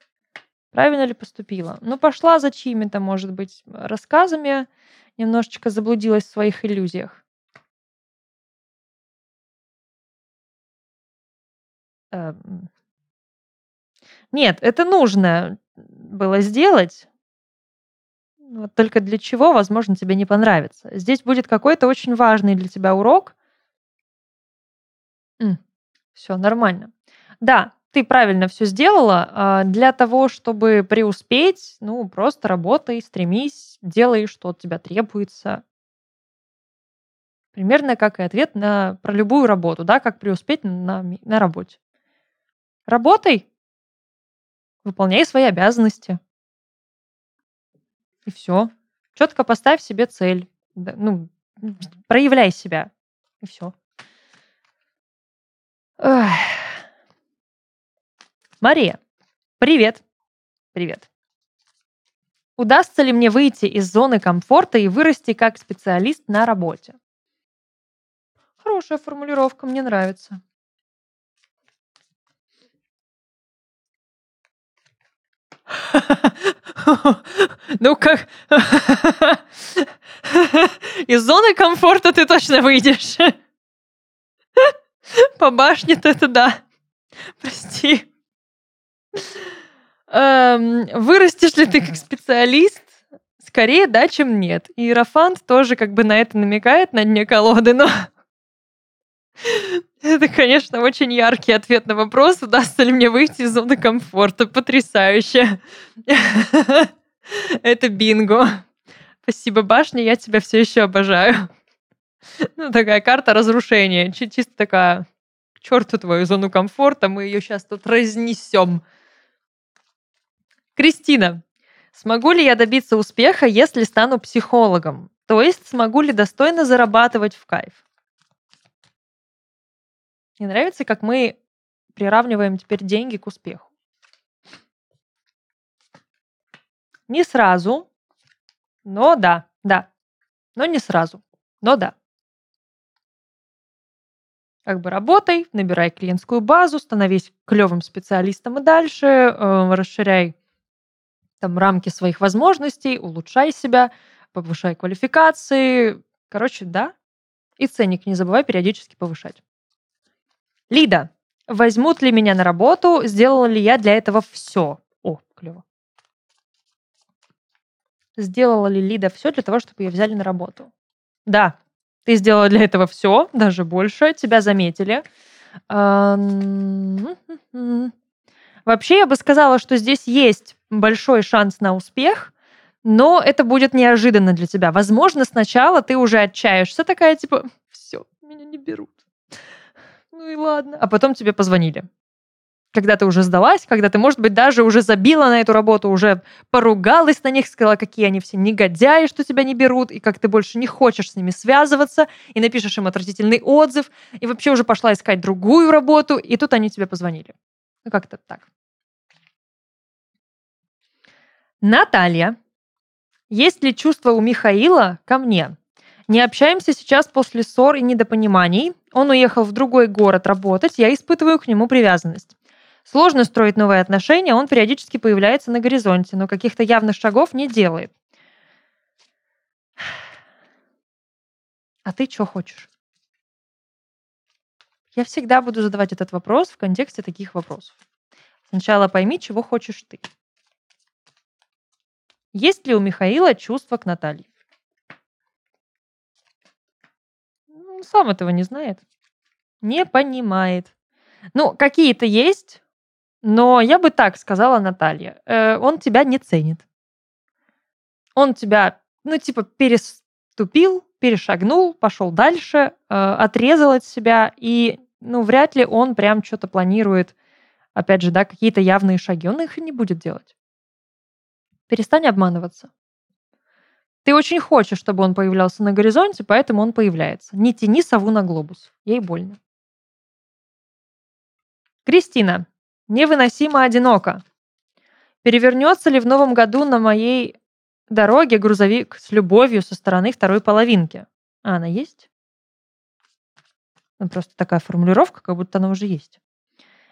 Правильно ли поступила? Ну, пошла за чьими-то, может быть, рассказами, немножечко заблудилась в своих иллюзиях. Эм. Нет, это нужно было сделать, вот только для чего, возможно, тебе не понравится. Здесь будет какой-то очень важный для тебя урок. Все нормально. Да, ты правильно все сделала. А, для того, чтобы преуспеть, ну, просто работай, стремись, делай, что от тебя требуется. Примерно как и ответ на про любую работу, да, как преуспеть на, на работе. Работай, выполняй свои обязанности. И все. Четко поставь себе цель. Ну, проявляй себя. И все. Мария, привет. Привет. Удастся ли мне выйти из зоны комфорта и вырасти как специалист на работе? Хорошая формулировка, мне нравится. Ну как? Из зоны комфорта ты точно выйдешь. По башне-то это да. Прости. Эм, вырастешь ли ты как специалист? Скорее да, чем нет. И Иерофант тоже как бы на это намекает на дне колоды, но это, конечно, очень яркий ответ на вопрос, удастся ли мне выйти из зоны комфорта. Потрясающе. Это бинго. Спасибо, башня, я тебя все еще обожаю. Ну, такая карта разрушения. Чисто такая, к черту твою зону комфорта, мы ее сейчас тут разнесем. Кристина, смогу ли я добиться успеха, если стану психологом? То есть смогу ли достойно зарабатывать в кайф? Мне нравится, как мы приравниваем теперь деньги к успеху. Не сразу, но да, да. Но не сразу, но да. Как бы работай, набирай клиентскую базу, становись клевым специалистом и дальше, э, расширяй там рамки своих возможностей, улучшай себя, повышай квалификации. Короче, да. И ценник не забывай периодически повышать. Лида, возьмут ли меня на работу? Сделала ли я для этого все? О, клево. Сделала ли Лида все для того, чтобы ее взяли на работу? Да, ты сделала для этого все, даже больше. Тебя заметили. Вообще, я бы сказала, что здесь есть большой шанс на успех, но это будет неожиданно для тебя. Возможно, сначала ты уже отчаешься, такая типа, все, меня не берут ну и ладно. А потом тебе позвонили. Когда ты уже сдалась, когда ты, может быть, даже уже забила на эту работу, уже поругалась на них, сказала, какие они все негодяи, что тебя не берут, и как ты больше не хочешь с ними связываться, и напишешь им отвратительный отзыв, и вообще уже пошла искать другую работу, и тут они тебе позвонили. Ну, как-то так. Наталья. Есть ли чувство у Михаила ко мне? Не общаемся сейчас после ссор и недопониманий. Он уехал в другой город работать, я испытываю к нему привязанность. Сложно строить новые отношения, он периодически появляется на горизонте, но каких-то явных шагов не делает. А ты что хочешь? Я всегда буду задавать этот вопрос в контексте таких вопросов. Сначала пойми, чего хочешь ты. Есть ли у Михаила чувства к Наталье? Ну, сам этого не знает. Не понимает. Ну, какие-то есть, но я бы так сказала Наталья. Э, он тебя не ценит. Он тебя, ну, типа, переступил, перешагнул, пошел дальше, э, отрезал от себя, и, ну, вряд ли он прям что-то планирует, опять же, да, какие-то явные шаги. Он их и не будет делать. Перестань обманываться. Ты очень хочешь, чтобы он появлялся на горизонте, поэтому он появляется. Не тяни сову на глобус. Ей больно. Кристина. Невыносимо одиноко. Перевернется ли в новом году на моей дороге грузовик с любовью со стороны второй половинки? А она есть? Ну, просто такая формулировка, как будто она уже есть.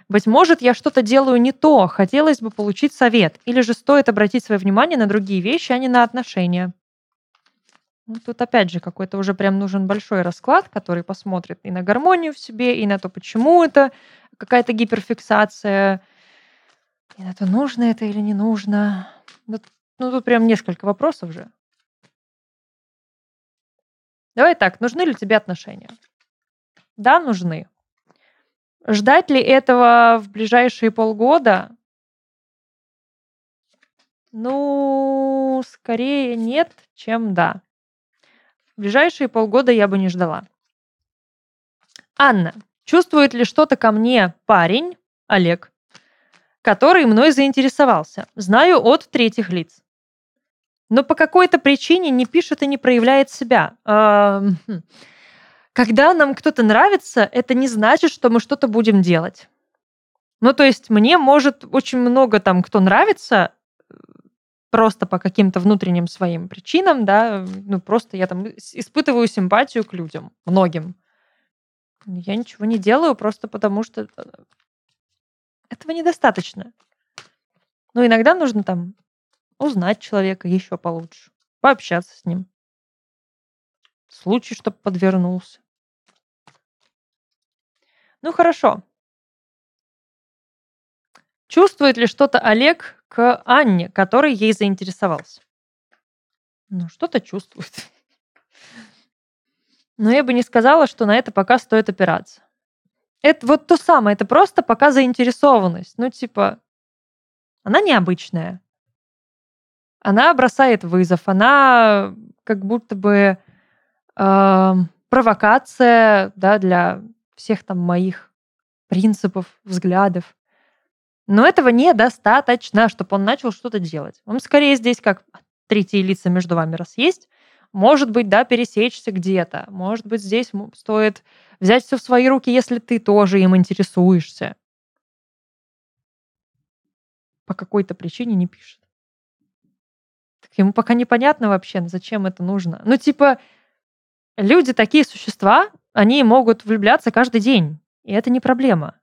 Быть может, я что-то делаю не то, хотелось бы получить совет, или же стоит обратить свое внимание на другие вещи, а не на отношения. Ну, тут опять же какой-то уже прям нужен большой расклад, который посмотрит и на гармонию в себе, и на то, почему это какая-то гиперфиксация, и на то, нужно это или не нужно. Ну, ну тут прям несколько вопросов же. Давай так, нужны ли тебе отношения? Да, нужны. Ждать ли этого в ближайшие полгода? Ну, скорее нет, чем да. В ближайшие полгода я бы не ждала. Анна, чувствует ли что-то ко мне парень, Олег, который мной заинтересовался? Знаю от третьих лиц. Но по какой-то причине не пишет и не проявляет себя. Хм. Когда нам кто-то нравится, это не значит, что мы что-то будем делать. Ну, то есть мне может очень много там кто нравится, просто по каким-то внутренним своим причинам, да, ну просто я там испытываю симпатию к людям, многим. Я ничего не делаю просто потому, что э, этого недостаточно. Но иногда нужно там узнать человека еще получше, пообщаться с ним. Случай, чтобы подвернулся. Ну хорошо. Чувствует ли что-то Олег к Анне, который ей заинтересовался. Ну, что-то чувствует. Но я бы не сказала, что на это пока стоит опираться. Это вот то самое, это просто пока заинтересованность. Ну, типа, она необычная. Она бросает вызов, она как будто бы э, провокация да, для всех там моих принципов, взглядов. Но этого недостаточно, чтобы он начал что-то делать. Он скорее здесь как третьи лица между вами раз есть. Может быть, да, пересечься где-то. Может быть, здесь стоит взять все в свои руки, если ты тоже им интересуешься. По какой-то причине не пишет. Так ему пока непонятно вообще, зачем это нужно. Ну, типа, люди такие существа, они могут влюбляться каждый день. И это не проблема.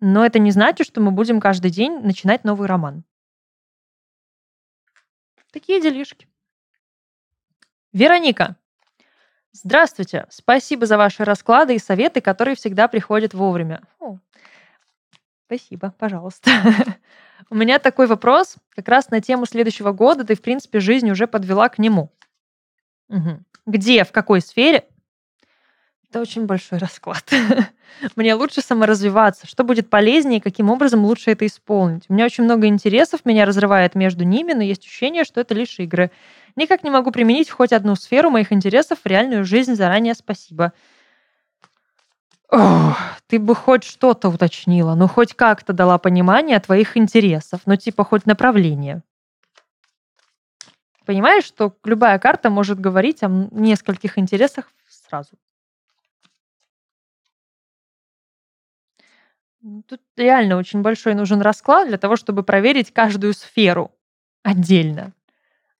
Но это не значит, что мы будем каждый день начинать новый роман. Такие делишки. Вероника. Здравствуйте. Спасибо за ваши расклады и советы, которые всегда приходят вовремя. О, спасибо, пожалуйста. У меня такой вопрос как раз на тему следующего года. Ты, в принципе, жизнь уже подвела к нему. Угу. Где, в какой сфере это очень большой расклад. Мне лучше саморазвиваться. Что будет полезнее, каким образом лучше это исполнить? У меня очень много интересов, меня разрывает между ними, но есть ощущение, что это лишь игры. Никак не могу применить хоть одну сферу моих интересов в реальную жизнь. Заранее спасибо. Ох, ты бы хоть что-то уточнила, ну хоть как-то дала понимание твоих интересов, ну типа хоть направление. Понимаешь, что любая карта может говорить о нескольких интересах сразу. Тут реально очень большой нужен расклад для того, чтобы проверить каждую сферу отдельно.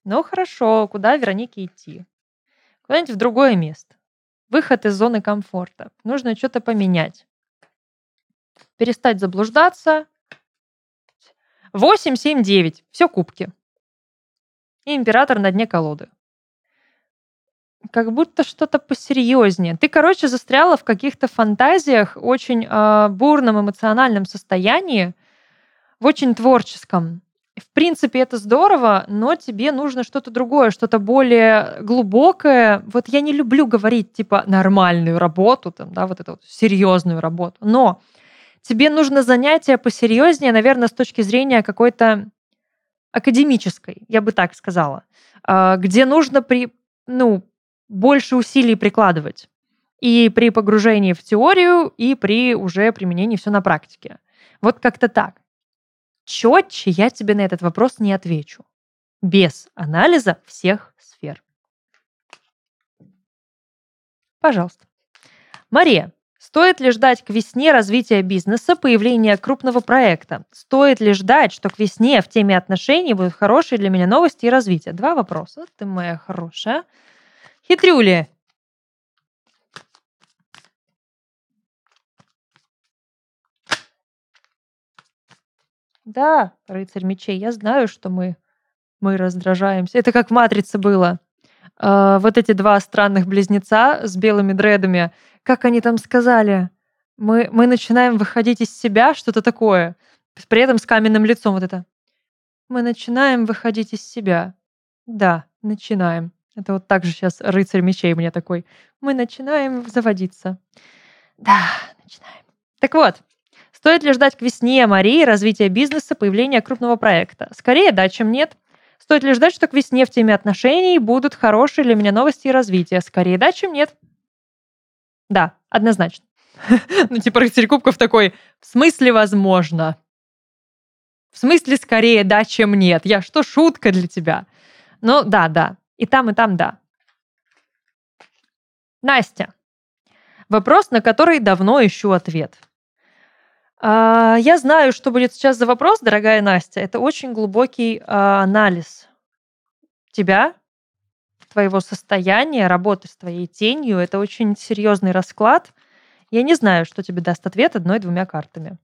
Ну хорошо, куда Веронике идти? куда-нибудь в другое место. Выход из зоны комфорта. Нужно что-то поменять. Перестать заблуждаться. 8, 7, 9. Все кубки. И император на дне колоды. Как будто что-то посерьезнее. Ты, короче, застряла в каких-то фантазиях, очень э, бурном эмоциональном состоянии, в очень творческом. В принципе, это здорово, но тебе нужно что-то другое, что-то более глубокое. Вот я не люблю говорить, типа, нормальную работу, там, да, вот эту вот серьезную работу. Но тебе нужно занятие посерьезнее, наверное, с точки зрения какой-то академической, я бы так сказала, а, где нужно при, ну, больше усилий прикладывать и при погружении в теорию, и при уже применении все на практике. Вот как-то так четче я тебе на этот вопрос не отвечу. Без анализа всех сфер. Пожалуйста. Мария, стоит ли ждать к весне развития бизнеса, появления крупного проекта? Стоит ли ждать, что к весне в теме отношений будут хорошие для меня новости и развитие? Два вопроса. Ты моя хорошая. Хитрюли, Да, рыцарь мечей, я знаю, что мы, мы раздражаемся. Это как в «Матрице» было. Э, вот эти два странных близнеца с белыми дредами, как они там сказали? Мы, мы начинаем выходить из себя, что-то такое. При этом с каменным лицом вот это. Мы начинаем выходить из себя. Да, начинаем. Это вот так же сейчас рыцарь мечей мне такой. Мы начинаем заводиться. Да, начинаем. Так вот, Стоит ли ждать к весне Марии развития бизнеса, появления крупного проекта? Скорее да, чем нет. Стоит ли ждать, что к весне в теме отношений будут хорошие для меня новости и развития? Скорее да, чем нет. Да, однозначно. Ну, типа рыцарь кубков такой, в смысле возможно? В смысле скорее да, чем нет? Я что, шутка для тебя? Ну, да, да. И там, и там, да. Настя. Вопрос, на который давно ищу ответ. А, я знаю, что будет сейчас за вопрос, дорогая Настя. Это очень глубокий а, анализ тебя, твоего состояния, работы с твоей тенью. Это очень серьезный расклад. Я не знаю, что тебе даст ответ одной-двумя картами.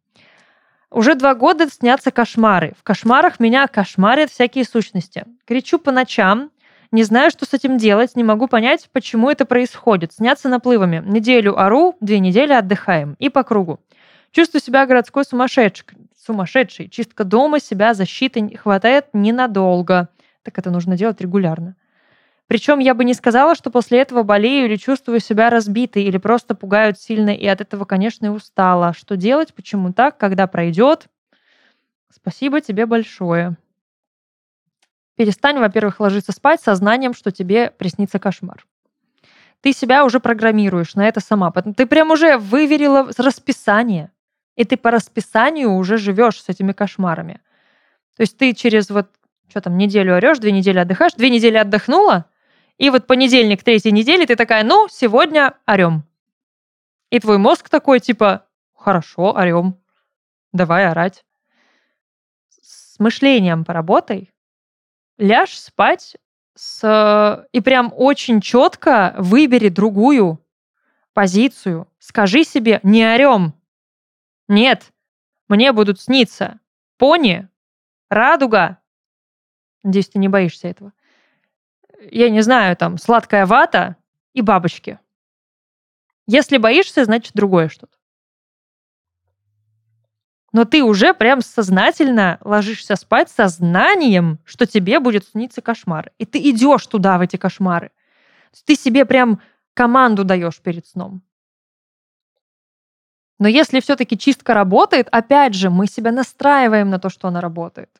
Уже два года снятся кошмары. В кошмарах меня кошмарят всякие сущности. Кричу по ночам, не знаю, что с этим делать, не могу понять, почему это происходит. Снятся наплывами. Неделю ору, две недели отдыхаем. И по кругу. Чувствую себя городской сумасшедшей. сумасшедшей. Чистка дома, себя, защиты хватает ненадолго. Так это нужно делать регулярно. Причем я бы не сказала, что после этого болею или чувствую себя разбитой, или просто пугают сильно, и от этого, конечно, и устала. Что делать, почему так, когда пройдет? Спасибо тебе большое. Перестань, во-первых, ложиться спать со знанием, что тебе приснится кошмар. Ты себя уже программируешь на это сама. Ты прям уже выверила расписание. И ты по расписанию уже живешь с этими кошмарами. То есть ты через вот, что там, неделю орешь, две недели отдыхаешь, две недели отдохнула, и вот понедельник третьей недели ты такая, ну, сегодня орем. И твой мозг такой, типа, хорошо, орем, давай орать. С мышлением поработай, ляжь спать с... и прям очень четко выбери другую позицию. Скажи себе, не орем, нет, мне будут сниться пони, радуга. Надеюсь, ты не боишься этого. Я не знаю, там, сладкая вата и бабочки. Если боишься, значит другое что-то. Но ты уже прям сознательно ложишься спать со знанием, что тебе будет сниться кошмар. И ты идешь туда, в эти кошмары. Ты себе прям команду даешь перед сном. Но если все-таки чистка работает, опять же, мы себя настраиваем на то, что она работает.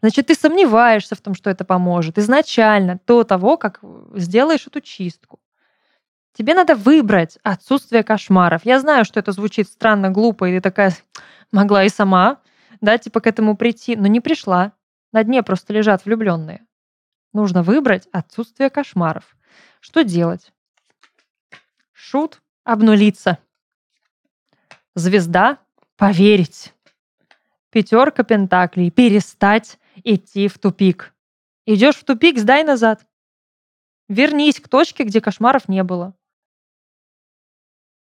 Значит, ты сомневаешься в том, что это поможет изначально до того, как сделаешь эту чистку. Тебе надо выбрать отсутствие кошмаров. Я знаю, что это звучит странно, глупо, и ты такая могла и сама, да, типа к этому прийти, но не пришла. На дне просто лежат влюбленные. Нужно выбрать отсутствие кошмаров. Что делать? Шут обнулиться. Звезда — поверить. Пятерка пентаклей — перестать идти в тупик. Идешь в тупик, сдай назад. Вернись к точке, где кошмаров не было.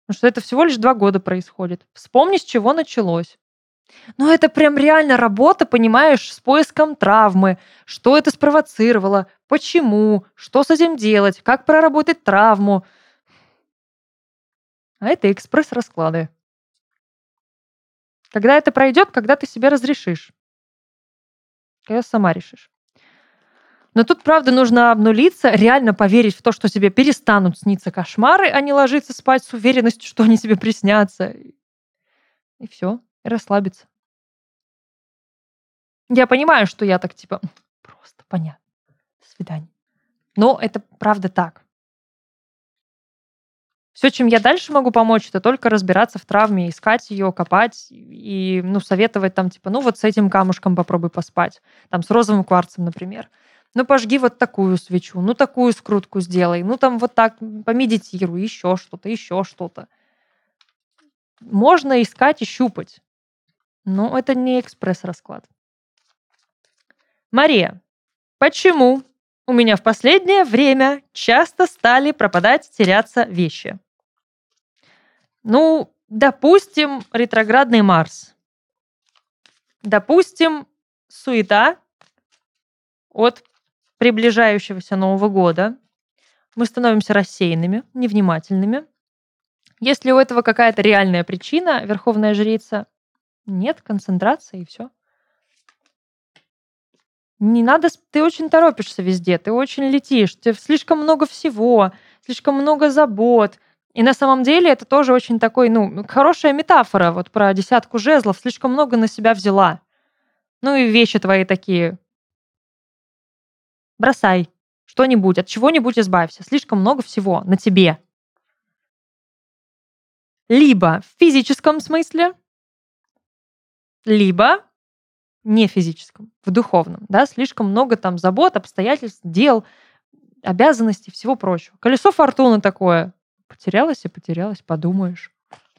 Потому что это всего лишь два года происходит. Вспомни, с чего началось. Ну, это прям реально работа, понимаешь, с поиском травмы. Что это спровоцировало, почему, что с этим делать, как проработать травму. А это экспресс-расклады. Когда это пройдет, когда ты себе разрешишь. Когда сама решишь. Но тут, правда, нужно обнулиться, реально поверить в то, что тебе перестанут сниться кошмары, а не ложиться спать с уверенностью, что они тебе приснятся. И все, и расслабиться. Я понимаю, что я так типа просто понятно. До свидания. Но это правда так. Все, чем я дальше могу помочь, это только разбираться в травме, искать ее, копать и ну, советовать там, типа, ну вот с этим камушком попробуй поспать. Там с розовым кварцем, например. Ну, пожги вот такую свечу, ну, такую скрутку сделай, ну, там вот так помедитируй, еще что-то, еще что-то. Можно искать и щупать. Но это не экспресс-расклад. Мария, почему у меня в последнее время часто стали пропадать, теряться вещи? Ну, допустим, ретроградный Марс. Допустим, суета от приближающегося Нового года. Мы становимся рассеянными, невнимательными. Если у этого какая-то реальная причина, Верховная Жрица, нет концентрации и все. Не надо, ты очень торопишься везде, ты очень летишь, тебе слишком много всего, слишком много забот, и на самом деле это тоже очень такой, ну, хорошая метафора вот про десятку жезлов. Слишком много на себя взяла. Ну и вещи твои такие. Бросай что-нибудь, от чего-нибудь избавься. Слишком много всего на тебе. Либо в физическом смысле, либо не физическом, в духовном. Да? Слишком много там забот, обстоятельств, дел, обязанностей, всего прочего. Колесо фортуны такое. Потерялась и потерялась, подумаешь.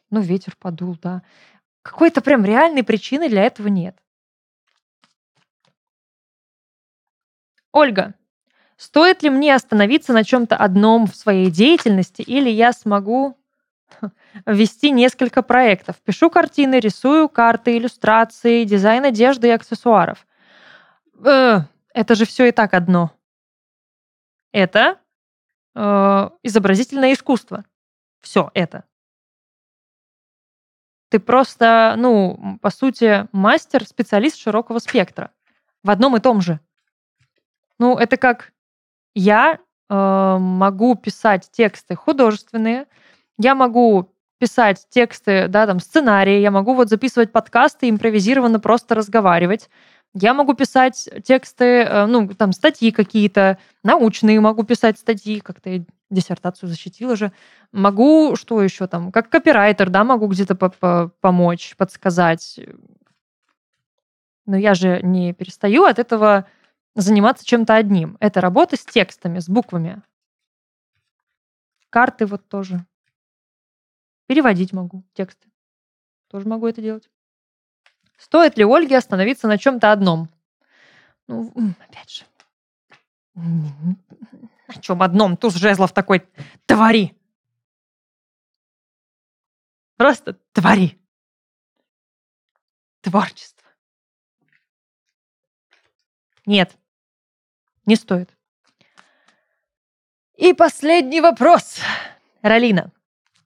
Ну, ветер подул, да. Какой-то прям реальной причины для этого нет. Ольга, стоит ли мне остановиться на чем-то одном в своей деятельности, или я смогу вести несколько проектов? Пишу картины, рисую карты, иллюстрации, дизайн одежды и аксессуаров. Э, это же все и так одно. Это э, изобразительное искусство. Все это. Ты просто, ну, по сути, мастер, специалист широкого спектра. В одном и том же. Ну, это как я э, могу писать тексты художественные, я могу писать тексты, да, там, сценарии, я могу вот записывать подкасты, импровизированно просто разговаривать. Я могу писать тексты, э, ну, там, статьи какие-то, научные могу писать статьи, как-то я диссертацию защитила же. Могу, что еще там, как копирайтер, да, могу где-то помочь, подсказать. Но я же не перестаю от этого заниматься чем-то одним. Это работа с текстами, с буквами. Карты вот тоже. Переводить могу тексты. Тоже могу это делать. Стоит ли Ольге остановиться на чем-то одном? Ну, опять же. На чем одном? Туз жезлов такой. Твори. Просто твори. Творчество. Нет, не стоит. И последний вопрос. Ралина.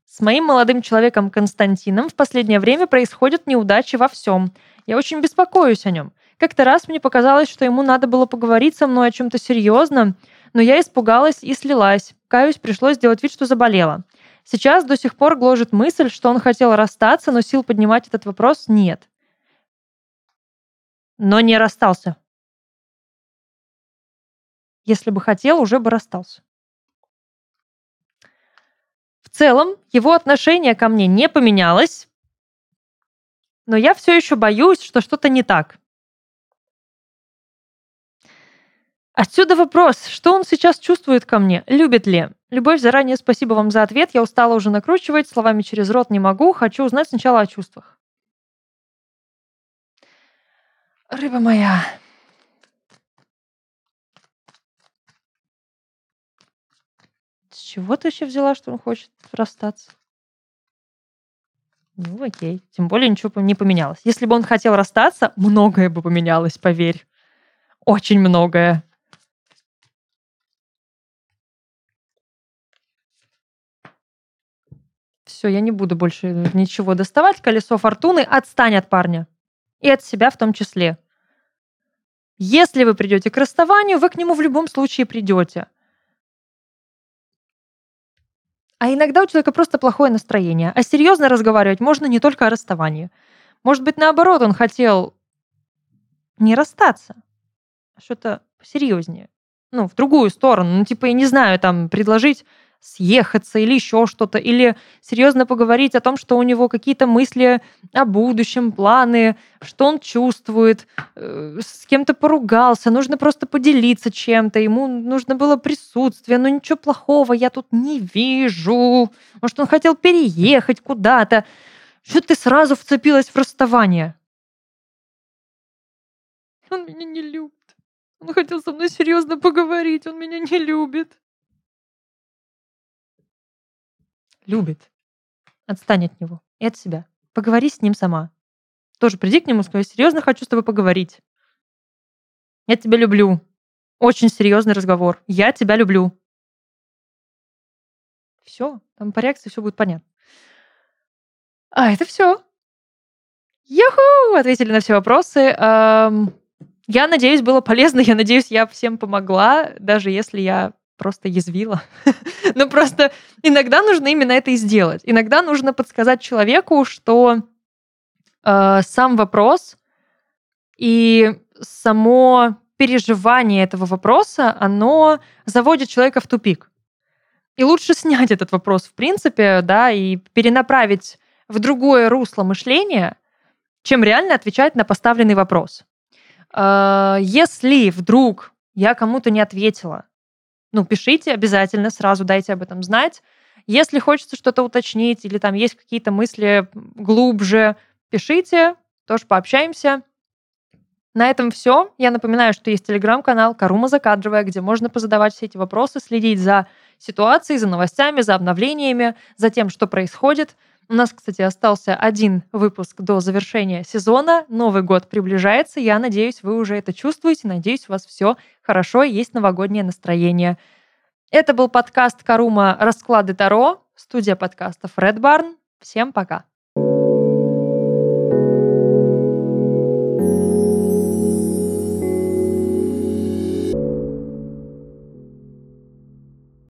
С моим молодым человеком Константином в последнее время происходят неудачи во всем. Я очень беспокоюсь о нем. Как-то раз мне показалось, что ему надо было поговорить со мной о чем-то серьезном, но я испугалась и слилась. Каюсь, пришлось сделать вид, что заболела. Сейчас до сих пор гложет мысль, что он хотел расстаться, но сил поднимать этот вопрос нет. Но не расстался. Если бы хотел, уже бы расстался. В целом, его отношение ко мне не поменялось, но я все еще боюсь, что что-то не так. Отсюда вопрос, что он сейчас чувствует ко мне, любит ли? Любовь, заранее спасибо вам за ответ, я устала уже накручивать, словами через рот не могу, хочу узнать сначала о чувствах. Рыба моя, чего ты вообще взяла, что он хочет расстаться? Ну, окей. Тем более ничего не поменялось. Если бы он хотел расстаться, многое бы поменялось, поверь. Очень многое. Все, я не буду больше ничего доставать. Колесо фортуны. Отстань от парня. И от себя в том числе. Если вы придете к расставанию, вы к нему в любом случае придете. А иногда у человека просто плохое настроение. А серьезно разговаривать можно не только о расставании. Может быть, наоборот, он хотел не расстаться, а что-то посерьезнее. Ну, в другую сторону. Ну, типа, я не знаю, там, предложить съехаться или еще что-то, или серьезно поговорить о том, что у него какие-то мысли о будущем, планы, что он чувствует, э, с кем-то поругался, нужно просто поделиться чем-то, ему нужно было присутствие, но ничего плохого я тут не вижу. Может, он хотел переехать куда-то. Что ты сразу вцепилась в расставание? Он меня не любит. Он хотел со мной серьезно поговорить, он меня не любит. Любит. Отстань от него и от себя. Поговори с ним сама. Тоже приди к нему и скажи, серьезно хочу с тобой поговорить. Я тебя люблю. Очень серьезный разговор. Я тебя люблю. Все, там по реакции все будет понятно. А это все. Юху! Ответили на все вопросы. Я надеюсь, было полезно. Я надеюсь, я всем помогла, даже если я просто язвила. ну, просто иногда нужно именно это и сделать. Иногда нужно подсказать человеку, что э, сам вопрос и само переживание этого вопроса, оно заводит человека в тупик. И лучше снять этот вопрос, в принципе, да, и перенаправить в другое русло мышления, чем реально отвечать на поставленный вопрос. Э, если вдруг я кому-то не ответила, ну, пишите обязательно, сразу дайте об этом знать. Если хочется что-то уточнить или там есть какие-то мысли глубже, пишите, тоже пообщаемся. На этом все. Я напоминаю, что есть телеграм-канал Карума Закадровая, где можно позадавать все эти вопросы, следить за ситуацией, за новостями, за обновлениями, за тем, что происходит. У нас, кстати, остался один выпуск до завершения сезона. Новый год приближается. Я надеюсь, вы уже это чувствуете. Надеюсь, у вас все хорошо есть новогоднее настроение. Это был подкаст Карума «Расклады Таро», студия подкастов Red Barn. Всем пока!